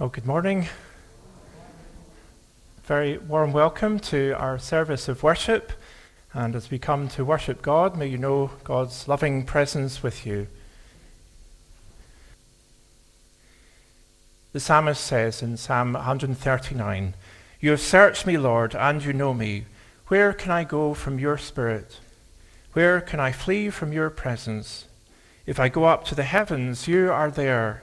Well, good morning. Very warm welcome to our service of worship. And as we come to worship God, may you know God's loving presence with you. The psalmist says in Psalm 139 You have searched me, Lord, and you know me. Where can I go from your spirit? Where can I flee from your presence? If I go up to the heavens, you are there.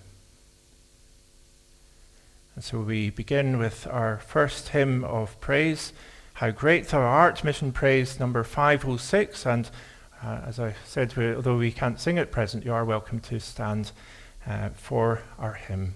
And so we begin with our first hymn of praise, How Great Thou Art, Mission Praise number 506. And uh, as I said, although we can't sing at present, you are welcome to stand uh, for our hymn.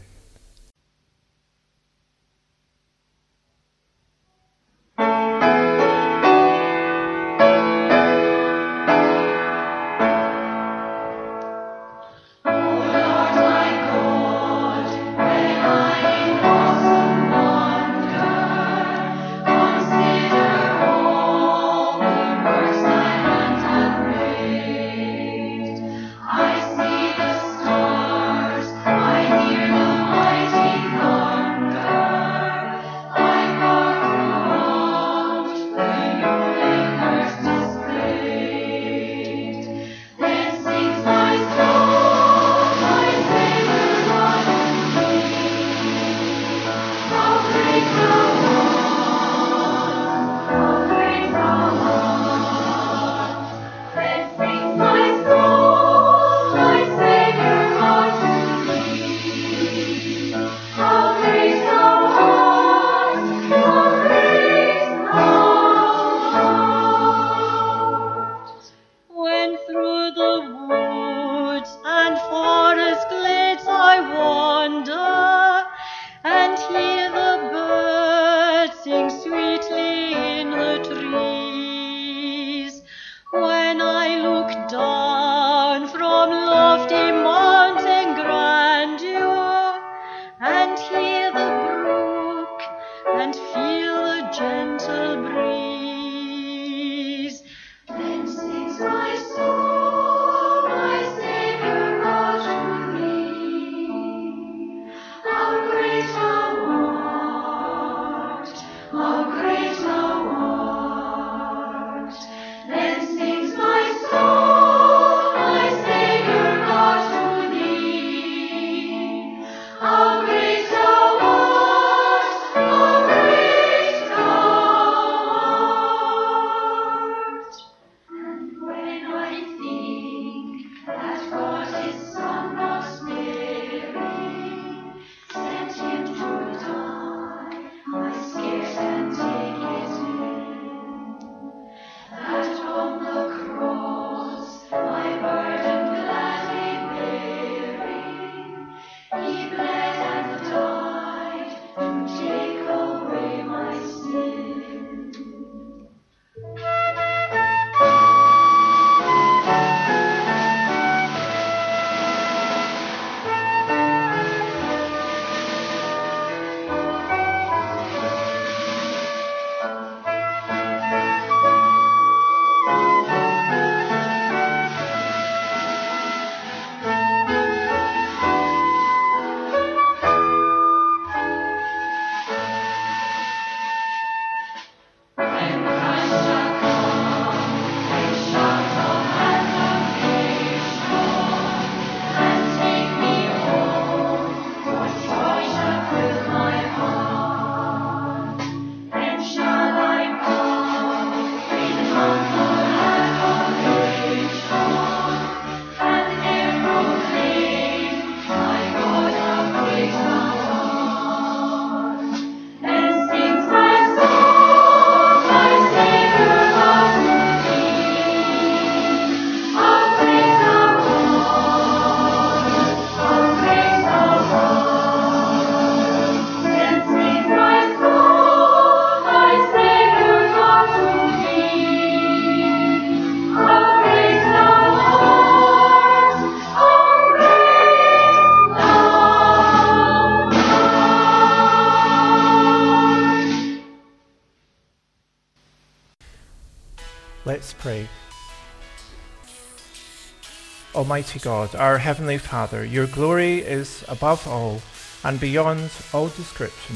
Almighty God, our Heavenly Father, your glory is above all and beyond all description.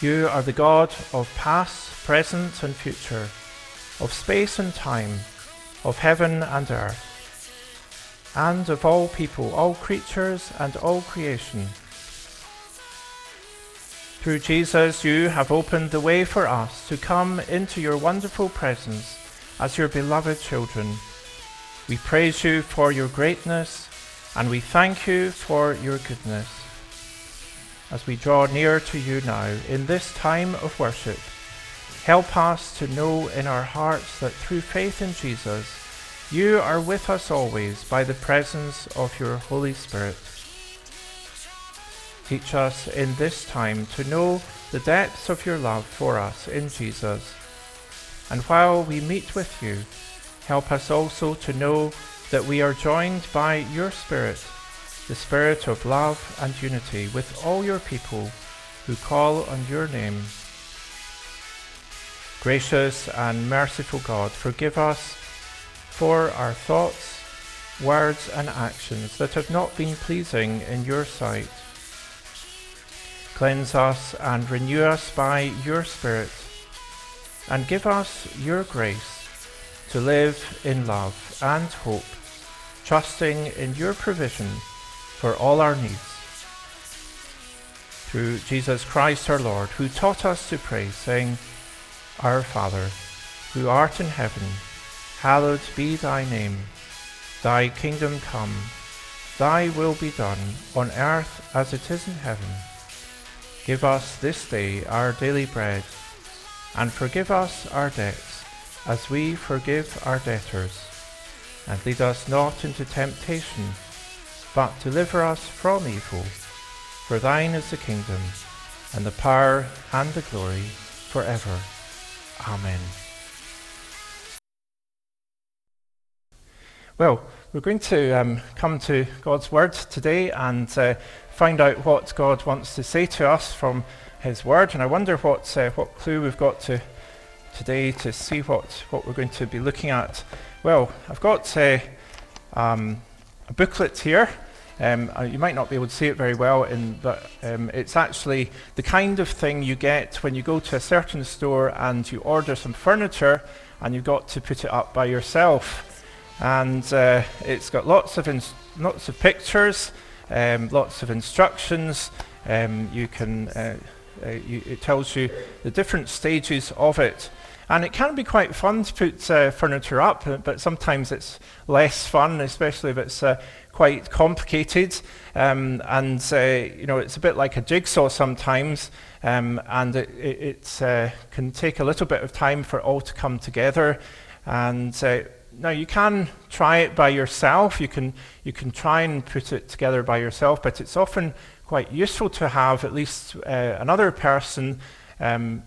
You are the God of past, present, and future, of space and time, of heaven and earth, and of all people, all creatures, and all creation. Through Jesus, you have opened the way for us to come into your wonderful presence as your beloved children. We praise you for your greatness and we thank you for your goodness. As we draw near to you now in this time of worship, help us to know in our hearts that through faith in Jesus, you are with us always by the presence of your Holy Spirit. Teach us in this time to know the depths of your love for us in Jesus. And while we meet with you, Help us also to know that we are joined by your Spirit, the Spirit of love and unity with all your people who call on your name. Gracious and merciful God, forgive us for our thoughts, words, and actions that have not been pleasing in your sight. Cleanse us and renew us by your Spirit, and give us your grace to live in love and hope, trusting in your provision for all our needs. Through Jesus Christ our Lord, who taught us to pray, saying, Our Father, who art in heaven, hallowed be thy name. Thy kingdom come, thy will be done, on earth as it is in heaven. Give us this day our daily bread, and forgive us our debts as we forgive our debtors. And lead us not into temptation, but deliver us from evil. For thine is the kingdom, and the power, and the glory, forever. Amen. Well, we're going to um, come to God's Word today and uh, find out what God wants to say to us from His Word. And I wonder what, uh, what clue we've got to today to see what, what we're going to be looking at. Well, I've got uh, um, a booklet here. Um, uh, you might not be able to see it very well, in, but um, it's actually the kind of thing you get when you go to a certain store and you order some furniture and you've got to put it up by yourself. And uh, it's got lots of, ins- lots of pictures, um, lots of instructions. Um, you can, uh, uh, you, it tells you the different stages of it. And it can be quite fun to put uh, furniture up, uh, but sometimes it's less fun, especially if it's uh, quite complicated. Um, and uh, you know, it's a bit like a jigsaw sometimes, um, and it, it, uh, can take a little bit of time for it all to come together. And uh, now you can try it by yourself. You can you can try and put it together by yourself, but it's often quite useful to have at least another person. Um,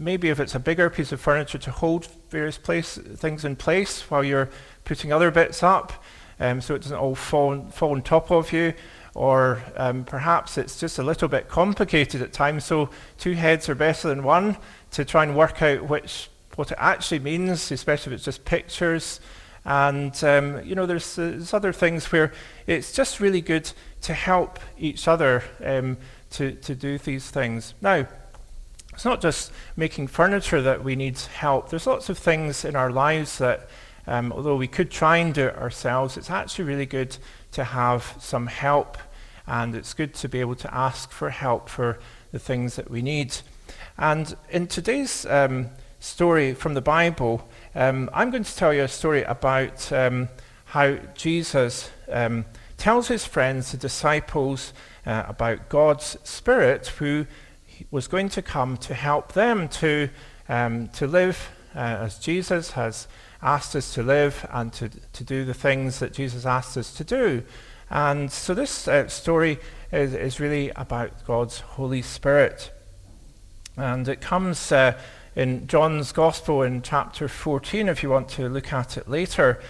maybe if it's a bigger piece of furniture to hold various place, things in place while you're putting other bits up, um, so it doesn't all fall, fall on top of you. Or um, perhaps it's just a little bit complicated at times, so two heads are better than one to try and work out which what it actually means, especially if it's just pictures. And um, you know, there's, there's, other things where it's just really good to help each other um, to, to do these things. Now, it's not just making furniture that we need help. There's lots of things in our lives that, um, although we could try and do it ourselves, it's actually really good to have some help. And it's good to be able to ask for help for the things that we need. And in today's um, story from the Bible, um, I'm going to tell you a story about um, how Jesus um, tells his friends, the disciples, uh, about God's Spirit who was going to come to help them to, um, to live uh, as Jesus has asked us to live and to, to do the things that Jesus asked us to do. And so this uh, story is, is really about God's Holy Spirit. And it comes uh, in John's Gospel in chapter 14, if you want to look at it later.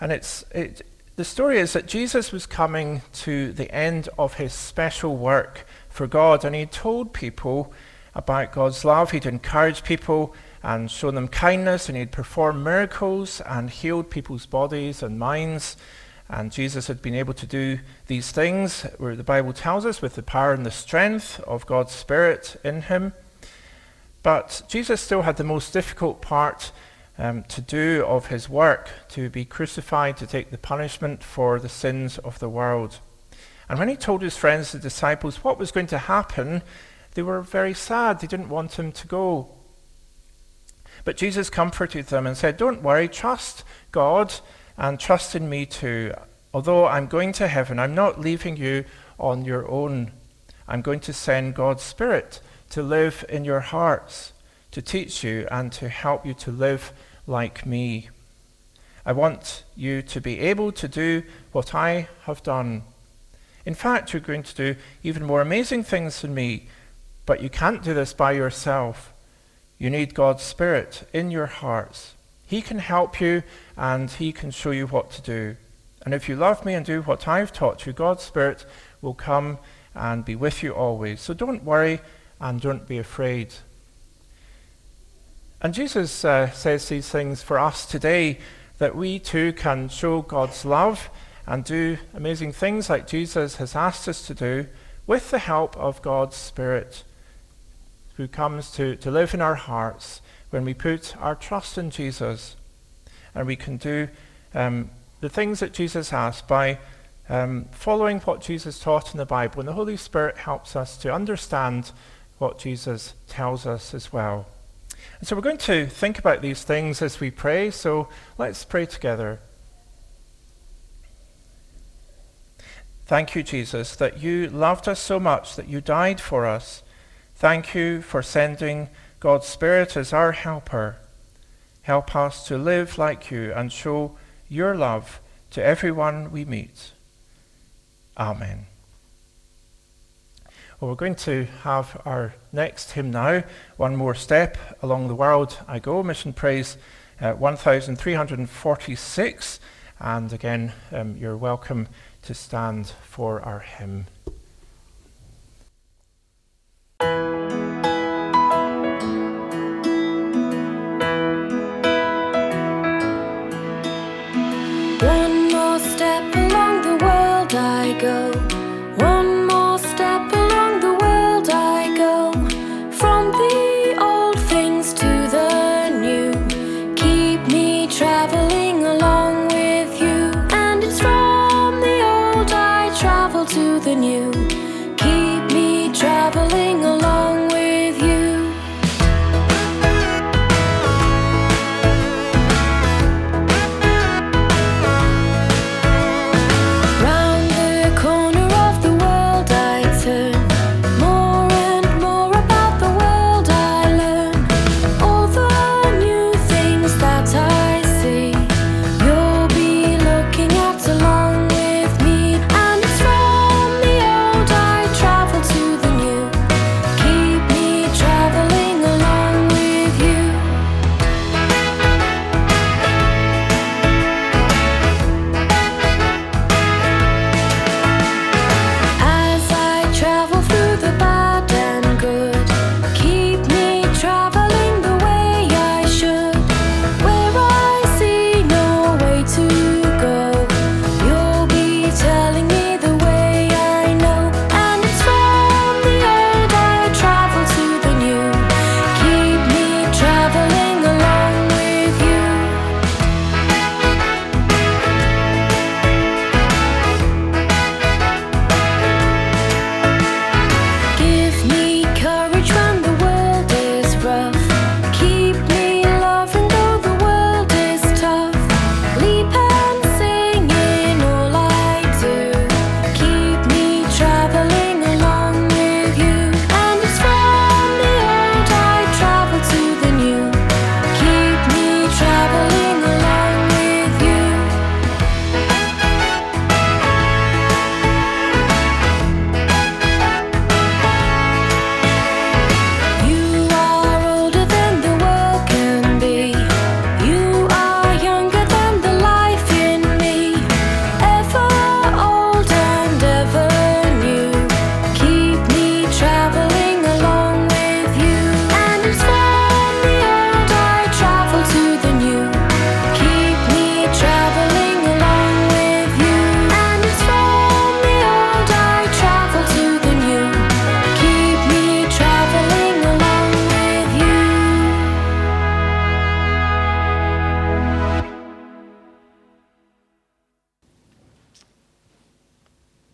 And it's, it, the story is that Jesus was coming to the end of his special work for God, and he told people about God's love. He'd encourage people and shown them kindness, and he'd performed miracles and healed people's bodies and minds. And Jesus had been able to do these things, where the Bible tells us, with the power and the strength of God's Spirit in him. But Jesus still had the most difficult part um, to do of his work, to be crucified, to take the punishment for the sins of the world. And when he told his friends, the disciples, what was going to happen, they were very sad. They didn't want him to go. But Jesus comforted them and said, Don't worry, trust God and trust in me too. Although I'm going to heaven, I'm not leaving you on your own. I'm going to send God's Spirit to live in your hearts, to teach you and to help you to live like me. I want you to be able to do what I have done. In fact, you're going to do even more amazing things than me, but you can't do this by yourself. You need God's Spirit in your hearts. He can help you and He can show you what to do. And if you love me and do what I've taught you, God's Spirit will come and be with you always. So don't worry and don't be afraid. And Jesus uh, says these things for us today that we too can show God's love and do amazing things like Jesus has asked us to do with the help of God's Spirit who comes to, to live in our hearts when we put our trust in Jesus. And we can do um, the things that Jesus asked by um, following what Jesus taught in the Bible. And the Holy Spirit helps us to understand what Jesus tells us as well. And so we're going to think about these things as we pray. So let's pray together. Thank you, Jesus, that you loved us so much, that you died for us Thank you for sending God's Spirit as our helper. Help us to live like you and show your love to everyone we meet. Amen. Well, we're going to have our next hymn now, One More Step Along the World I Go, Mission Praise uh, 1346. And again, um, you're welcome to stand for our hymn.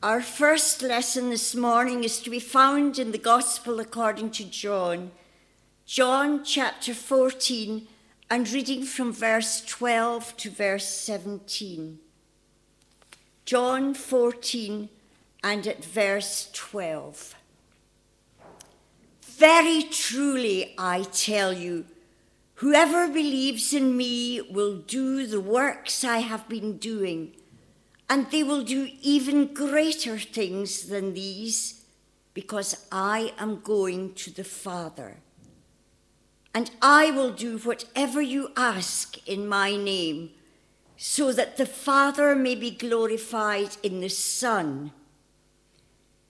Our first lesson this morning is to be found in the Gospel according to John, John chapter 14, and reading from verse 12 to verse 17. John 14 and at verse 12. Very truly I tell you, whoever believes in me will do the works I have been doing and they will do even greater things than these, because I am going to the Father. And I will do whatever you ask in my name, so that the Father may be glorified in the Son.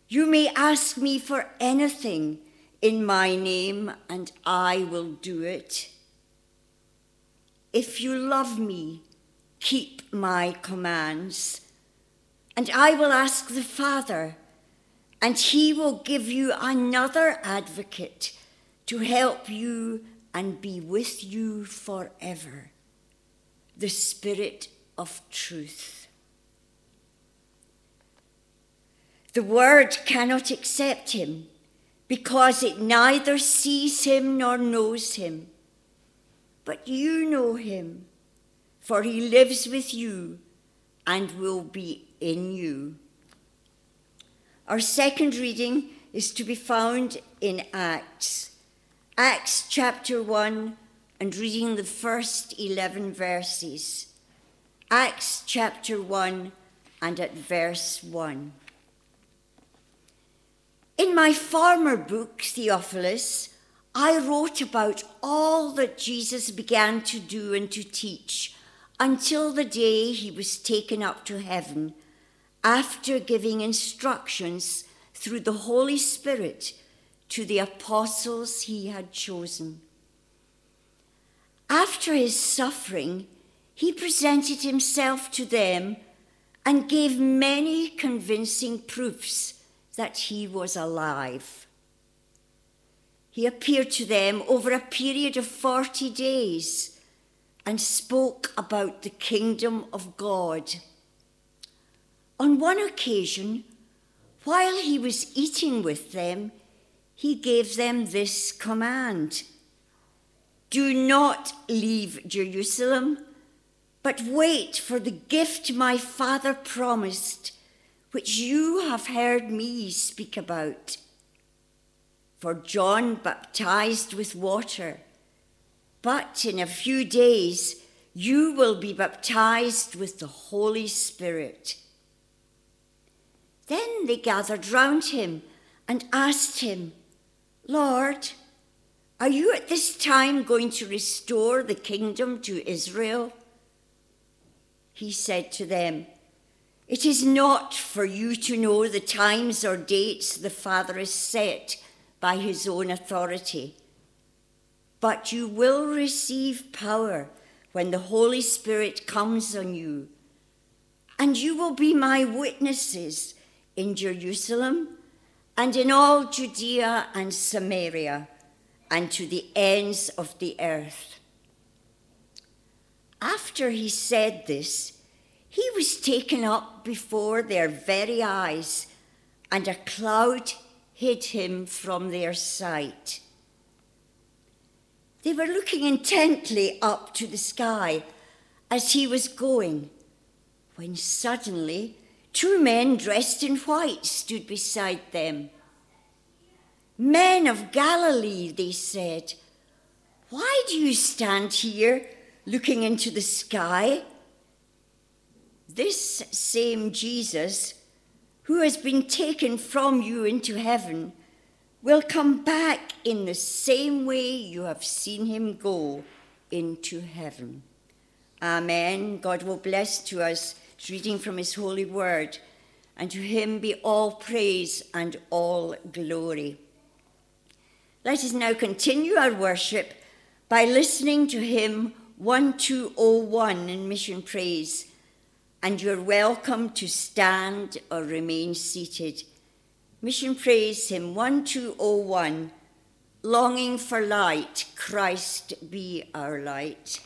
You may ask me for anything in my name, and I will do it. If you love me, keep my commands and I will ask the Father, and he will give you another advocate to help you and be with you forever the Spirit of truth. The Word cannot accept him because it neither sees him nor knows him. But you know him, for he lives with you and will be in you. Our second reading is to be found in Acts. Acts chapter 1 and reading the first 11 verses. Acts chapter 1 and at verse 1. In my former book, Theophilus, I wrote about all that Jesus began to do and to teach until the day he was taken up to heaven after giving instructions through the Holy Spirit to the apostles he had chosen. After his suffering, he presented himself to them and gave many convincing proofs that he was alive. He appeared to them over a period of 40 days and spoke about the kingdom of God on one occasion, while he was eating with them, he gave them this command Do not leave Jerusalem, but wait for the gift my father promised, which you have heard me speak about. For John baptized with water, but in a few days you will be baptized with the Holy Spirit. Then they gathered round him and asked him, Lord, are you at this time going to restore the kingdom to Israel? He said to them, It is not for you to know the times or dates the Father has set by his own authority, but you will receive power when the Holy Spirit comes on you, and you will be my witnesses in Jerusalem and in all Judea and Samaria and to the ends of the earth. After he said this, he was taken up before their very eyes, and a cloud hid him from their sight. They were looking intently up to the sky as he was going, when suddenly Two men dressed in white stood beside them. Men of Galilee, they said, why do you stand here looking into the sky? This same Jesus, who has been taken from you into heaven, will come back in the same way you have seen him go into heaven. Amen. God will bless to us reading from his holy word, and to him be all praise and all glory. Let us now continue our worship by listening to hymn 1201 in Mission Praise, and you're welcome to stand or remain seated. Mission Praise, hymn 1201, Longing for Light, Christ be our light.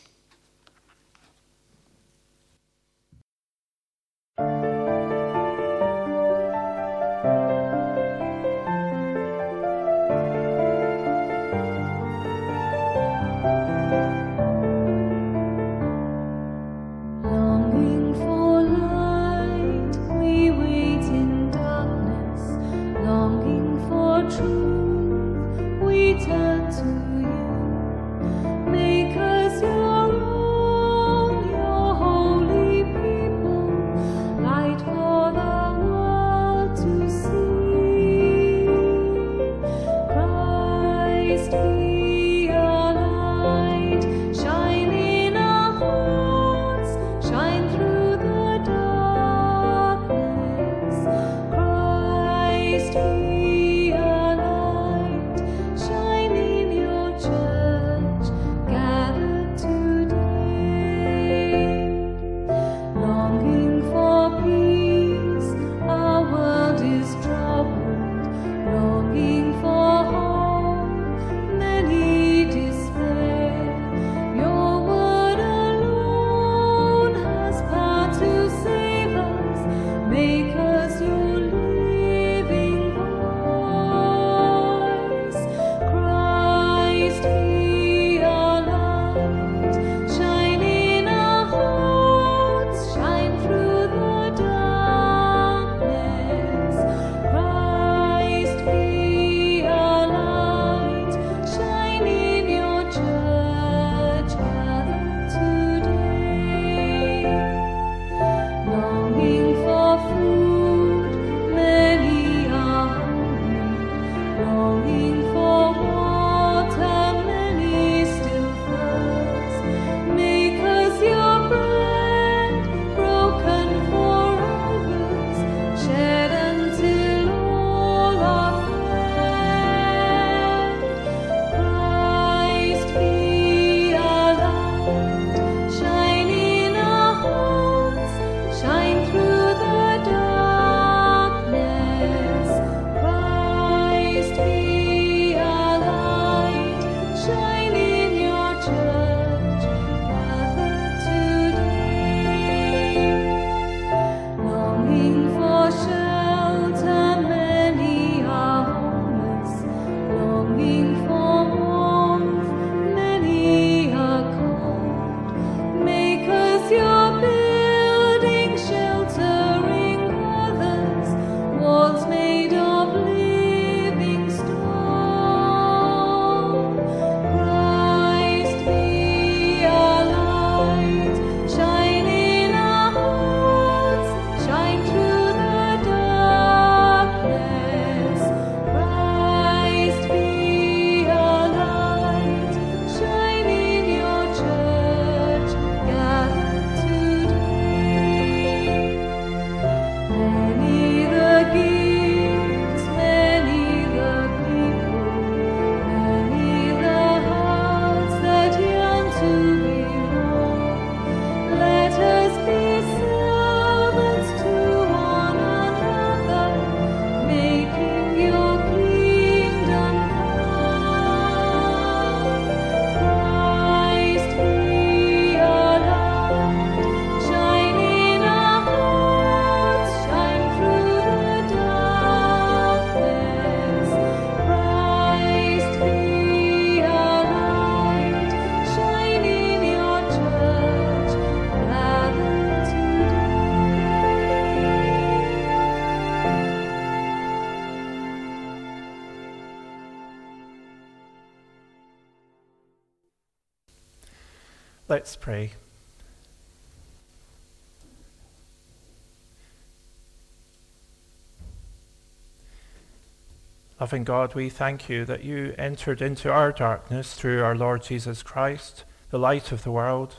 Loving God, we thank you that you entered into our darkness through our Lord Jesus Christ, the light of the world.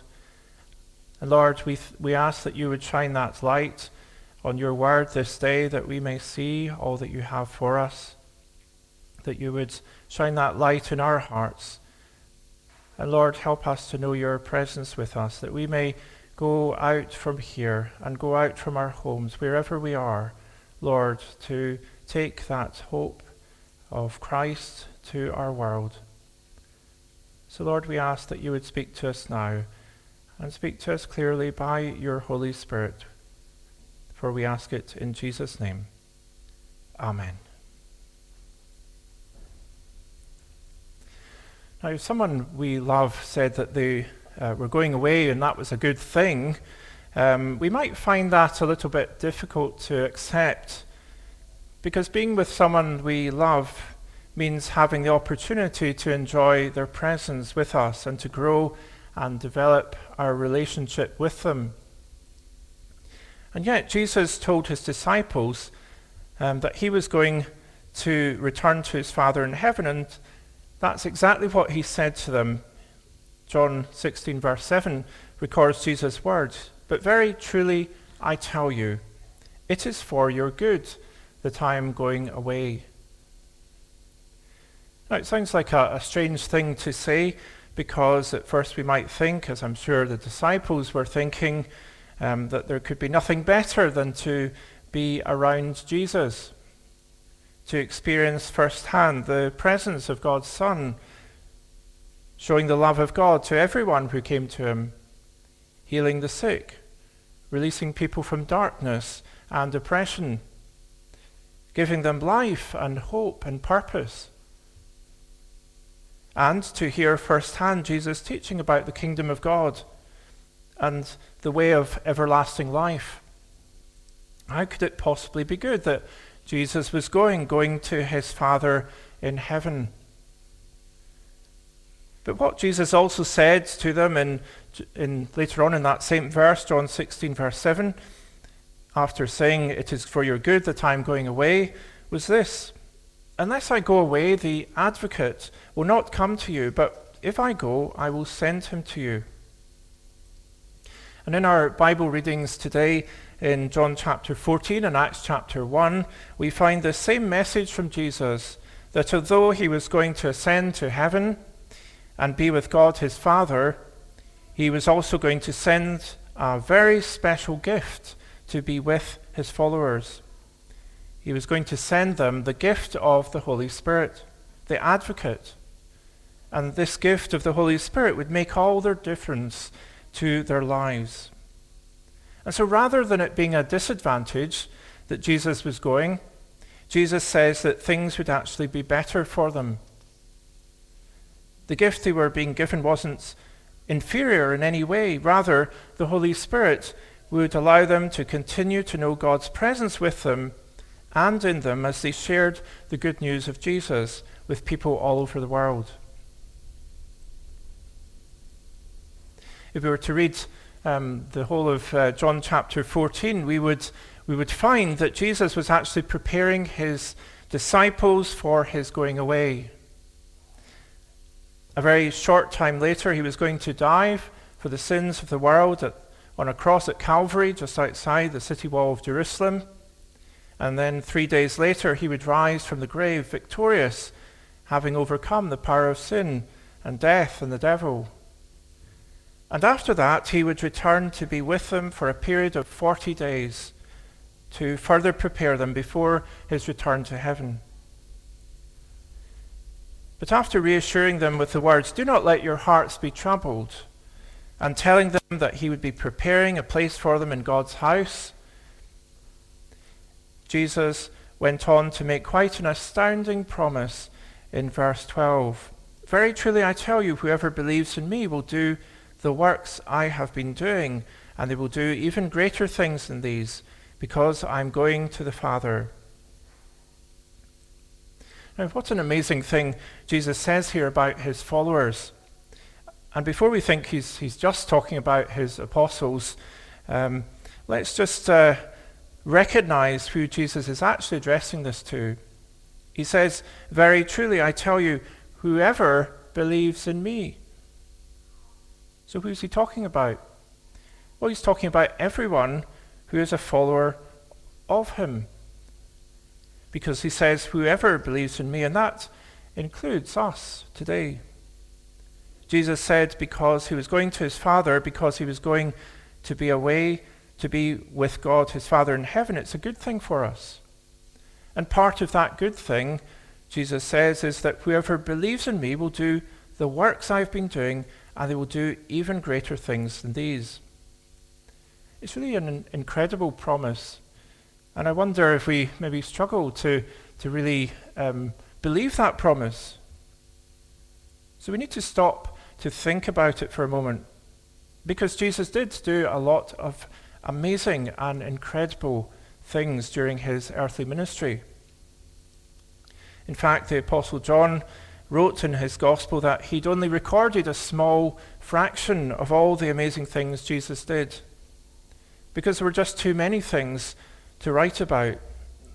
And Lord, we, th- we ask that you would shine that light on your word this day, that we may see all that you have for us, that you would shine that light in our hearts. And Lord, help us to know your presence with us, that we may go out from here and go out from our homes, wherever we are, Lord, to take that hope of Christ to our world. So, Lord, we ask that you would speak to us now and speak to us clearly by your Holy Spirit. For we ask it in Jesus' name. Amen. Now, if someone we love said that they uh, were going away and that was a good thing, um, we might find that a little bit difficult to accept because being with someone we love means having the opportunity to enjoy their presence with us and to grow and develop our relationship with them. And yet, Jesus told his disciples um, that he was going to return to his Father in heaven, and that's exactly what he said to them. John 16, verse 7 records Jesus' words But very truly, I tell you, it is for your good that time going away. Now, it sounds like a, a, strange thing to say because at first we might think, as I'm sure the disciples were thinking, um, that there could be nothing better than to be around Jesus, to experience firsthand the presence of God's Son, showing the love of God to everyone who came to him, healing the sick, releasing people from darkness and oppression giving them life and hope and purpose. And to hear firsthand Jesus teaching about the kingdom of God and the way of everlasting life. How could it possibly be good that Jesus was going, going to his Father in heaven? But what Jesus also said to them in, in later on in that same verse, John 16, verse 7, after saying, It is for your good that I am going away, was this Unless I go away, the advocate will not come to you, but if I go, I will send him to you. And in our Bible readings today, in John chapter 14 and Acts chapter 1, we find the same message from Jesus that although he was going to ascend to heaven and be with God his Father, he was also going to send a very special gift to be with his followers. He was going to send them the gift of the Holy Spirit, the advocate. And this gift of the Holy Spirit would make all their difference to their lives. And so rather than it being a disadvantage that Jesus was going, Jesus says that things would actually be better for them. The gift they were being given wasn't inferior in any way. Rather, the Holy Spirit would allow them to continue to know God's presence with them and in them as they shared the good news of Jesus with people all over the world. If we were to read um, the whole of uh, John chapter 14, we would, we would find that Jesus was actually preparing his disciples for his going away. A very short time later, he was going to die for the sins of the world at on a cross at Calvary, just outside the city wall of Jerusalem. And then three days later, he would rise from the grave victorious, having overcome the power of sin and death and the devil. And after that, he would return to be with them for a period of 40 days to further prepare them before his return to heaven. But after reassuring them with the words, Do not let your hearts be troubled, and telling them that he would be preparing a place for them in God's house, Jesus went on to make quite an astounding promise in verse 12. Very truly I tell you, whoever believes in me will do the works I have been doing, and they will do even greater things than these, because I'm going to the Father. Now, what an amazing thing Jesus says here about his followers. And before we think he's, he's just talking about his apostles, um, let's just uh, recognize who Jesus is actually addressing this to. He says, Very truly, I tell you, whoever believes in me. So who's he talking about? Well, he's talking about everyone who is a follower of him. Because he says, Whoever believes in me, and that includes us today. Jesus said because he was going to his Father, because he was going to be away to be with God, his Father in heaven, it's a good thing for us. And part of that good thing, Jesus says, is that whoever believes in me will do the works I've been doing, and they will do even greater things than these. It's really an incredible promise. And I wonder if we maybe struggle to, to really um, believe that promise. So we need to stop to think about it for a moment. Because Jesus did do a lot of amazing and incredible things during his earthly ministry. In fact, the Apostle John wrote in his Gospel that he'd only recorded a small fraction of all the amazing things Jesus did because there were just too many things to write about.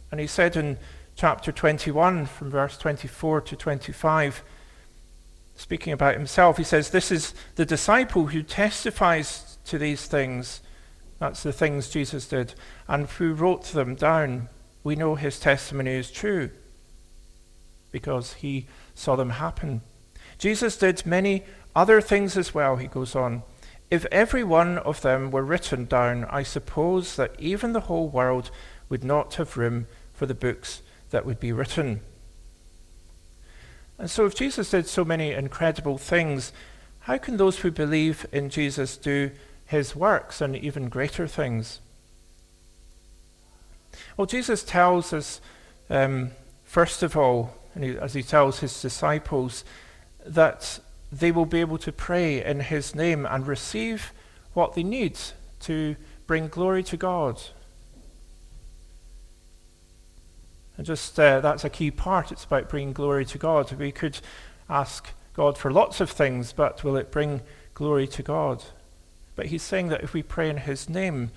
And he said in chapter 21, from verse 24 to 25, speaking about himself, he says, This is the disciple who testifies to these things that's the things Jesus did. And who wrote them down, we know his testimony is true because he saw them happen. Jesus did many other things as well, he goes on. If every one of them were written down, I suppose that even the whole world would not have room for the books that would be written. And so, if Jesus did so many incredible things, how can those who believe in Jesus do his works and even greater things. Well, Jesus tells us, um, first of all, he, as he tells his disciples, that they will be able to pray in his name and receive what they need to bring glory to God. And just uh, that's a key part. It's about bringing glory to God. We could ask God for lots of things, but will it bring glory to God? But he's saying that if we pray in his name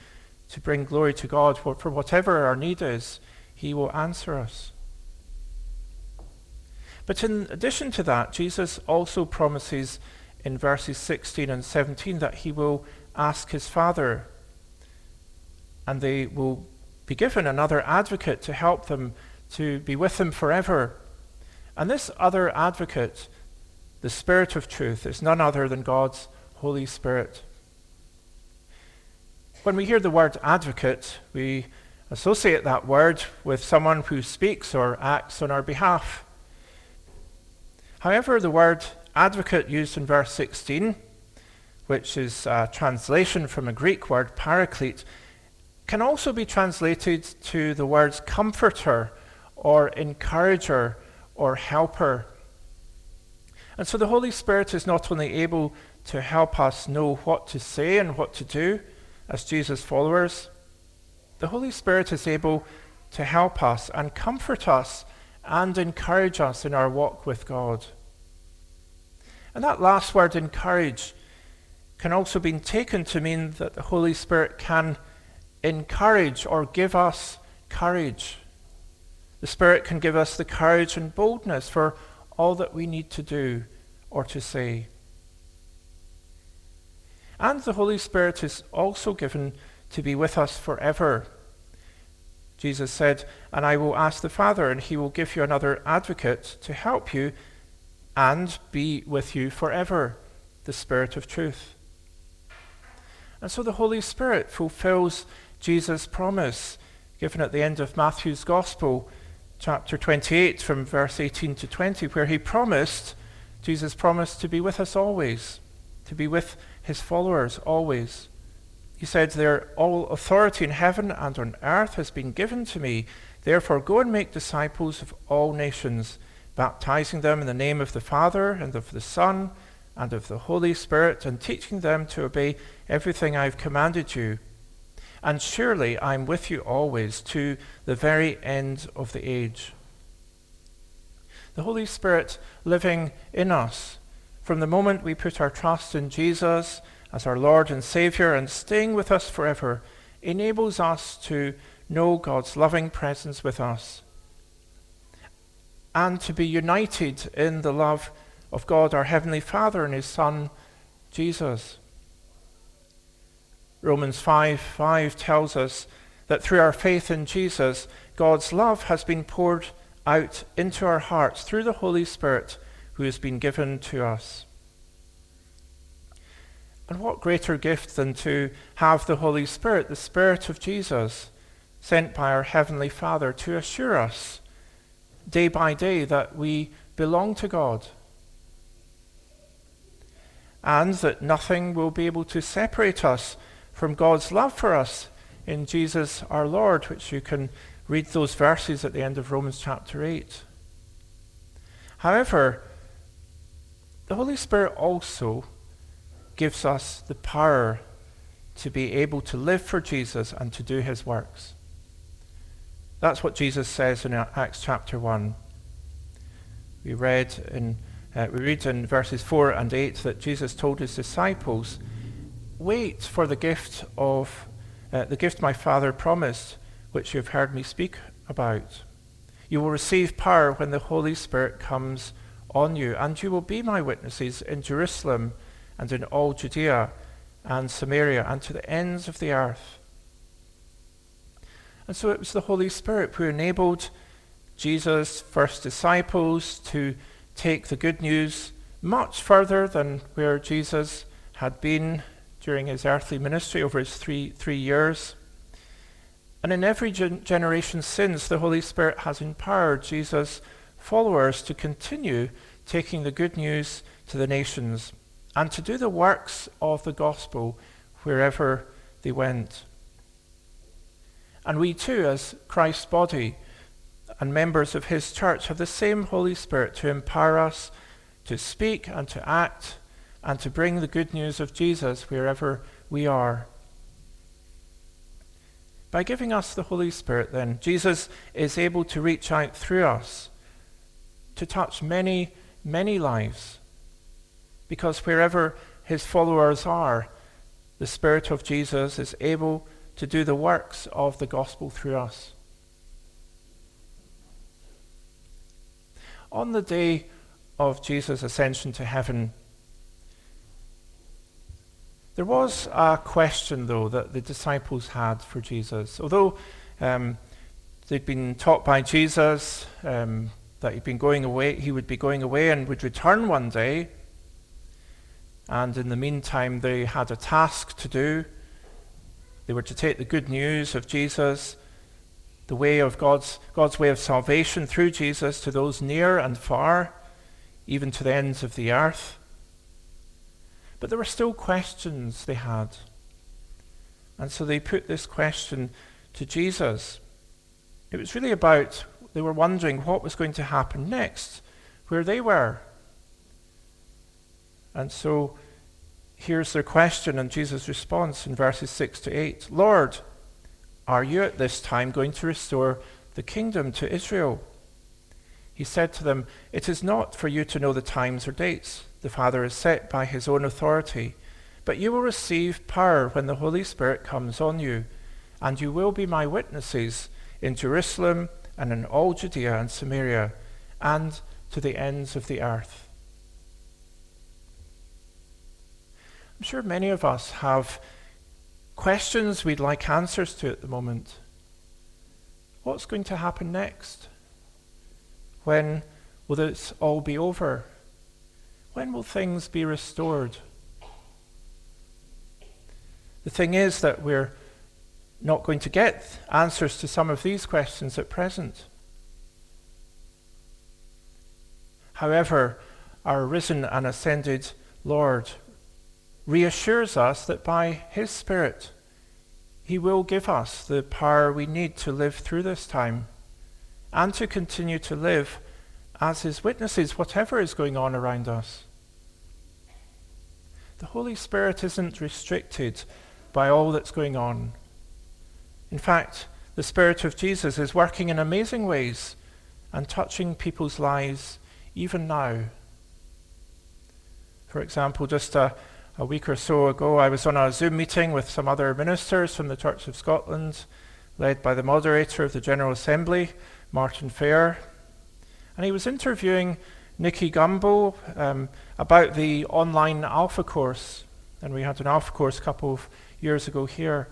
to bring glory to God for whatever our need is, he will answer us. But in addition to that, Jesus also promises in verses 16 and 17 that he will ask his Father, and they will be given another advocate to help them to be with him forever. And this other advocate, the Spirit of truth, is none other than God's Holy Spirit. When we hear the word advocate, we associate that word with someone who speaks or acts on our behalf. However, the word advocate used in verse 16, which is a translation from a Greek word paraclete, can also be translated to the words comforter or encourager or helper. And so the Holy Spirit is not only able to help us know what to say and what to do, as Jesus' followers, the Holy Spirit is able to help us and comfort us and encourage us in our walk with God. And that last word, encourage, can also be taken to mean that the Holy Spirit can encourage or give us courage. The Spirit can give us the courage and boldness for all that we need to do or to say. And the Holy Spirit is also given to be with us forever. Jesus said, And I will ask the Father, and he will give you another advocate to help you and be with you forever, the Spirit of truth. And so the Holy Spirit fulfills Jesus' promise given at the end of Matthew's Gospel, chapter 28, from verse 18 to 20, where he promised, Jesus promised to be with us always, to be with his followers always. He said there, All authority in heaven and on earth has been given to me. Therefore, go and make disciples of all nations, baptizing them in the name of the Father and of the Son and of the Holy Spirit, and teaching them to obey everything I've commanded you. And surely I'm with you always to the very end of the age. The Holy Spirit living in us from the moment we put our trust in Jesus as our Lord and Savior and staying with us forever, enables us to know God's loving presence with us and to be united in the love of God, our Heavenly Father, and His Son, Jesus. Romans 5 5 tells us that through our faith in Jesus, God's love has been poured out into our hearts through the Holy Spirit who has been given to us. And what greater gift than to have the Holy Spirit, the Spirit of Jesus, sent by our Heavenly Father to assure us day by day that we belong to God and that nothing will be able to separate us from God's love for us in Jesus our Lord, which you can read those verses at the end of Romans chapter 8. However, the Holy Spirit also gives us the power to be able to live for Jesus and to do his works. That's what Jesus says in Acts chapter 1. We read in uh, we read in verses 4 and 8 that Jesus told his disciples, Wait for the gift of uh, the gift my Father promised, which you have heard me speak about. You will receive power when the Holy Spirit comes on you, and you will be my witnesses in Jerusalem and in all Judea and Samaria and to the ends of the earth. And so it was the Holy Spirit who enabled Jesus' first disciples to take the good news much further than where Jesus had been during his earthly ministry over his three, three years. And in every gen- generation since, the Holy Spirit has empowered Jesus' followers to continue taking the good news to the nations and to do the works of the gospel wherever they went. And we too, as Christ's body and members of his church, have the same Holy Spirit to empower us to speak and to act and to bring the good news of Jesus wherever we are. By giving us the Holy Spirit, then, Jesus is able to reach out through us to touch many, many lives. Because wherever his followers are, the Spirit of Jesus is able to do the works of the gospel through us. On the day of Jesus' ascension to heaven, there was a question, though, that the disciples had for Jesus. Although um, they'd been taught by Jesus um, that he'd been going away, he would be going away and would return one day. And in the meantime, they had a task to do. They were to take the good news of Jesus, the way of God's, God's way of salvation through Jesus to those near and far, even to the ends of the earth. But there were still questions they had. And so they put this question to Jesus. It was really about, they were wondering what was going to happen next, where they were. And so here's their question and Jesus' response in verses 6 to 8 Lord, are you at this time going to restore the kingdom to Israel? He said to them, It is not for you to know the times or dates the Father has set by his own authority. But you will receive power when the Holy Spirit comes on you, and you will be my witnesses in Jerusalem and in all Judea and Samaria and to the ends of the earth. I'm sure many of us have questions we'd like answers to at the moment. What's going to happen next? When will this all be over? When will things be restored? The thing is that we're not going to get answers to some of these questions at present. However, our risen and ascended Lord reassures us that by His Spirit, He will give us the power we need to live through this time and to continue to live as his witnesses, whatever is going on around us. The Holy Spirit isn't restricted by all that's going on. In fact, the Spirit of Jesus is working in amazing ways and touching people's lives even now. For example, just a, a week or so ago, I was on a Zoom meeting with some other ministers from the Church of Scotland, led by the moderator of the General Assembly, Martin Fair. And he was interviewing Nicky Gumbel um, about the online Alpha course. And we had an Alpha course a couple of years ago here.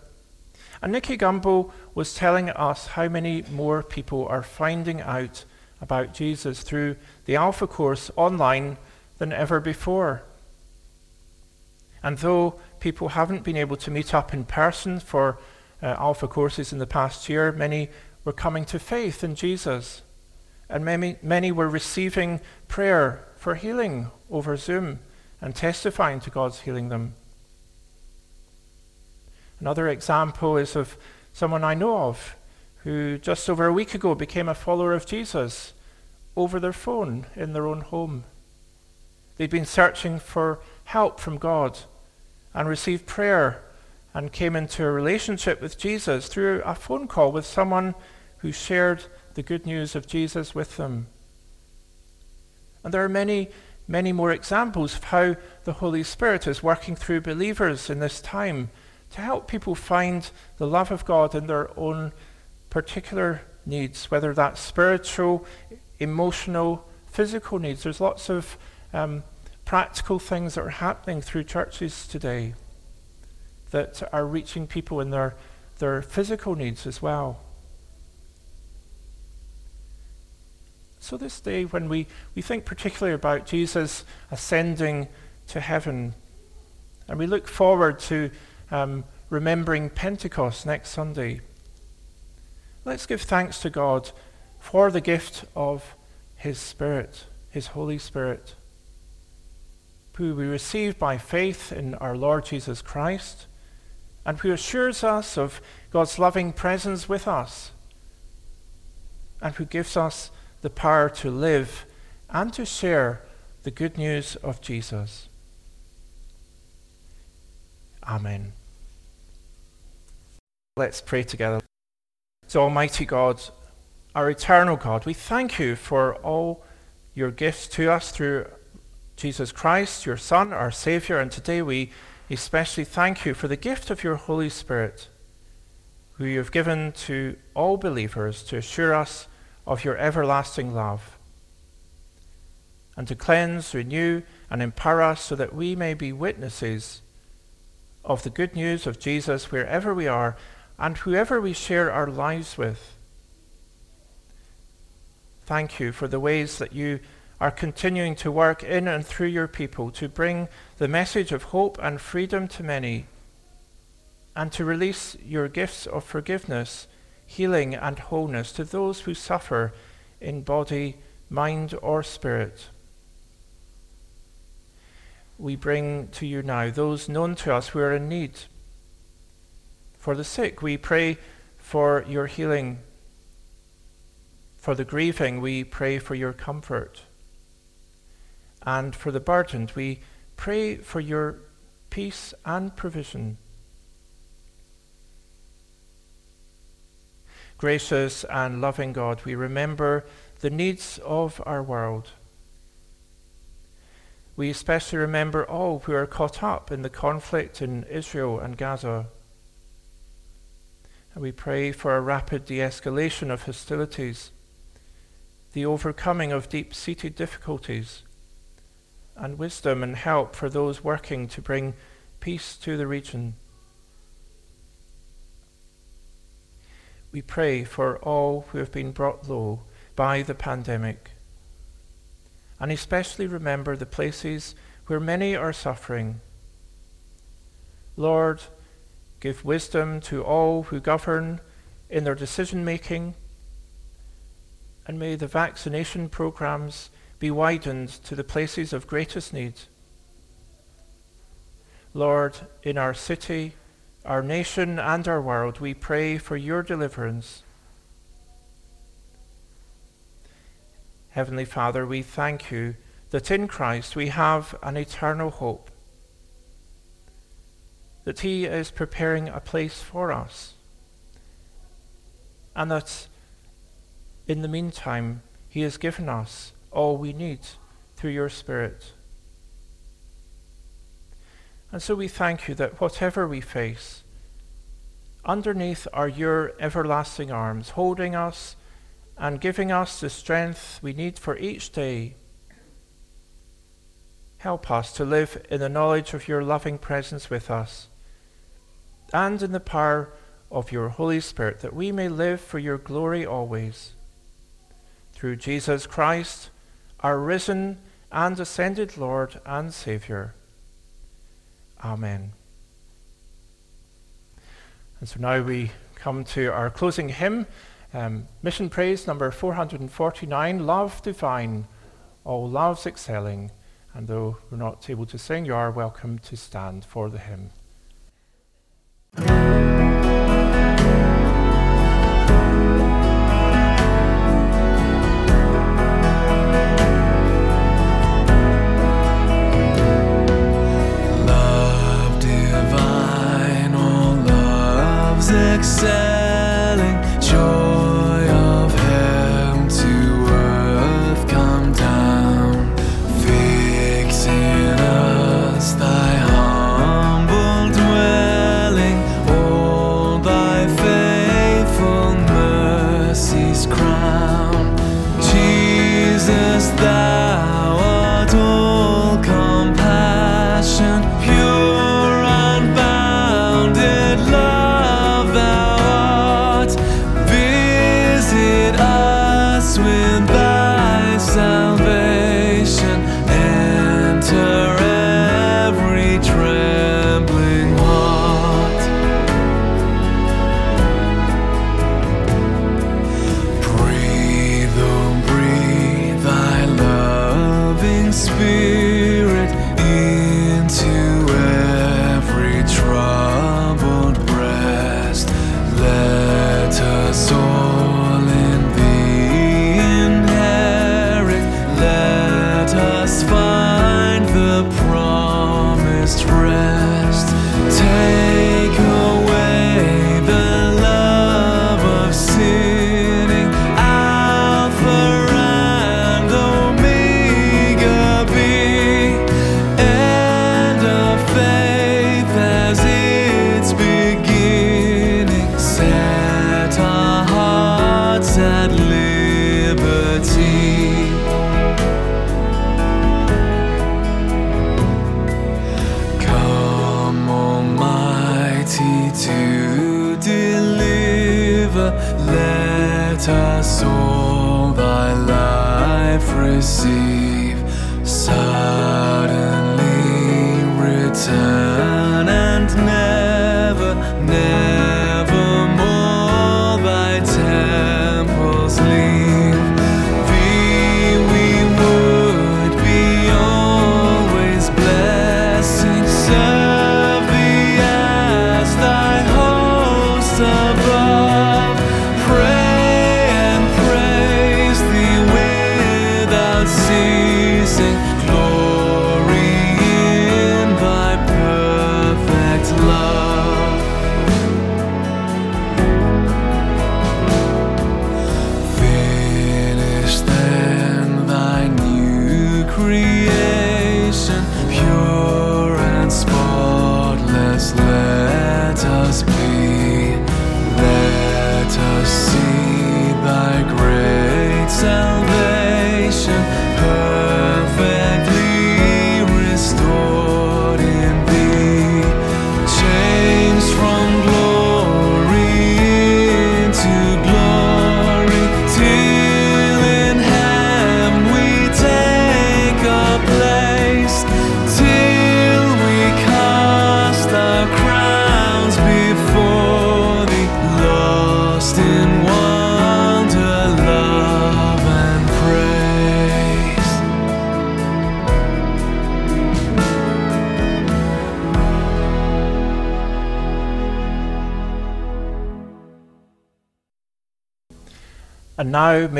And Nicky Gumbel was telling us how many more people are finding out about Jesus through the Alpha course online than ever before. And though people haven't been able to meet up in person for uh, Alpha courses in the past year, many were coming to faith in Jesus. And many, many were receiving prayer for healing over Zoom and testifying to God's healing them. Another example is of someone I know of who just over a week ago became a follower of Jesus over their phone in their own home. They'd been searching for help from God and received prayer and came into a relationship with Jesus through a phone call with someone who shared the good news of Jesus with them. And there are many, many more examples of how the Holy Spirit is working through believers in this time to help people find the love of God in their own particular needs, whether that's spiritual, emotional, physical needs. There's lots of um, practical things that are happening through churches today that are reaching people in their, their physical needs as well. So, this day, when we, we think particularly about Jesus ascending to heaven, and we look forward to um, remembering Pentecost next Sunday, let's give thanks to God for the gift of His Spirit, His Holy Spirit, who we receive by faith in our Lord Jesus Christ, and who assures us of God's loving presence with us, and who gives us the power to live and to share the good news of Jesus. Amen. Let's pray together. So, Almighty God, our eternal God, we thank you for all your gifts to us through Jesus Christ, your Son, our Savior, and today we especially thank you for the gift of your Holy Spirit, who you have given to all believers to assure us of your everlasting love, and to cleanse, renew, and empower us so that we may be witnesses of the good news of Jesus wherever we are and whoever we share our lives with. Thank you for the ways that you are continuing to work in and through your people to bring the message of hope and freedom to many, and to release your gifts of forgiveness, healing, and wholeness to those who suffer in body, mind, or spirit. We bring to you now those known to us who are in need for the sick, we pray for your healing. For the grieving, we pray for your comfort. And for the burdened, we pray for your peace and provision. Gracious and loving God, we remember the needs of our world. We especially remember all who are caught up in the conflict in Israel and Gaza. And we pray for a rapid de escalation of hostilities, the overcoming of deep seated difficulties, and wisdom and help for those working to bring peace to the region. We pray for all who have been brought low by the pandemic, and especially remember the places where many are suffering. Lord, Give wisdom to all who govern in their decision making. And may the vaccination programs be widened to the places of greatest need. Lord, in our city, our nation, and our world, we pray for your deliverance. Heavenly Father, we thank you that in Christ we have an eternal hope that He is preparing a place for us. And that in the meantime, He has given us all we need through your Spirit. And so we thank you that whatever we face, underneath are your everlasting arms, holding us and giving us the strength we need for each day. Help us to live in the knowledge of your loving presence with us and in the power of your Holy Spirit, that we may live for your glory always. Through Jesus Christ, our risen and ascended Lord and Saviour. Amen. And so now we come to our closing hymn, um, Mission Praise number 449, Love Divine, All Loves Excelling. And though we're not able to sing, you are welcome to stand for the hymn. And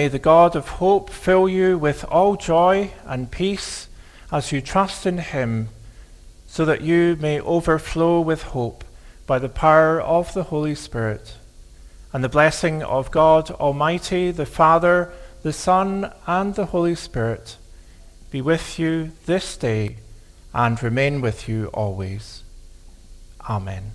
may the God of hope fill you with all joy and peace as you trust in him, so that you may overflow with hope by the power of the Holy Spirit. And the blessing of God Almighty, the Father, the Son, and the Holy Spirit be with you this day and remain with you always. Amen.